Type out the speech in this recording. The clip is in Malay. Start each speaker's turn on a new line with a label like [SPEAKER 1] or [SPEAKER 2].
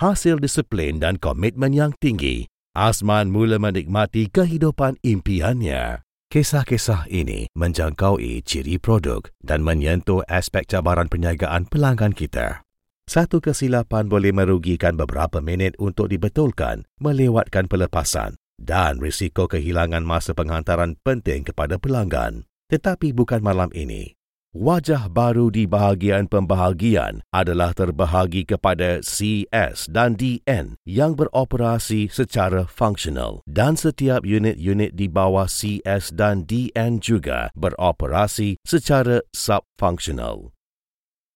[SPEAKER 1] hasil disiplin dan komitmen yang tinggi, Asman mula menikmati kehidupan impiannya. Kisah-kisah ini menjangkaui ciri produk dan menyentuh aspek cabaran perniagaan pelanggan kita. Satu kesilapan boleh merugikan beberapa minit untuk dibetulkan melewatkan pelepasan dan risiko kehilangan masa penghantaran penting kepada pelanggan. Tetapi bukan malam ini. Wajah baru di bahagian pembahagian adalah terbahagi kepada CS dan DN yang beroperasi secara fungsional dan setiap unit-unit di bawah CS dan DN juga beroperasi secara subfungsional.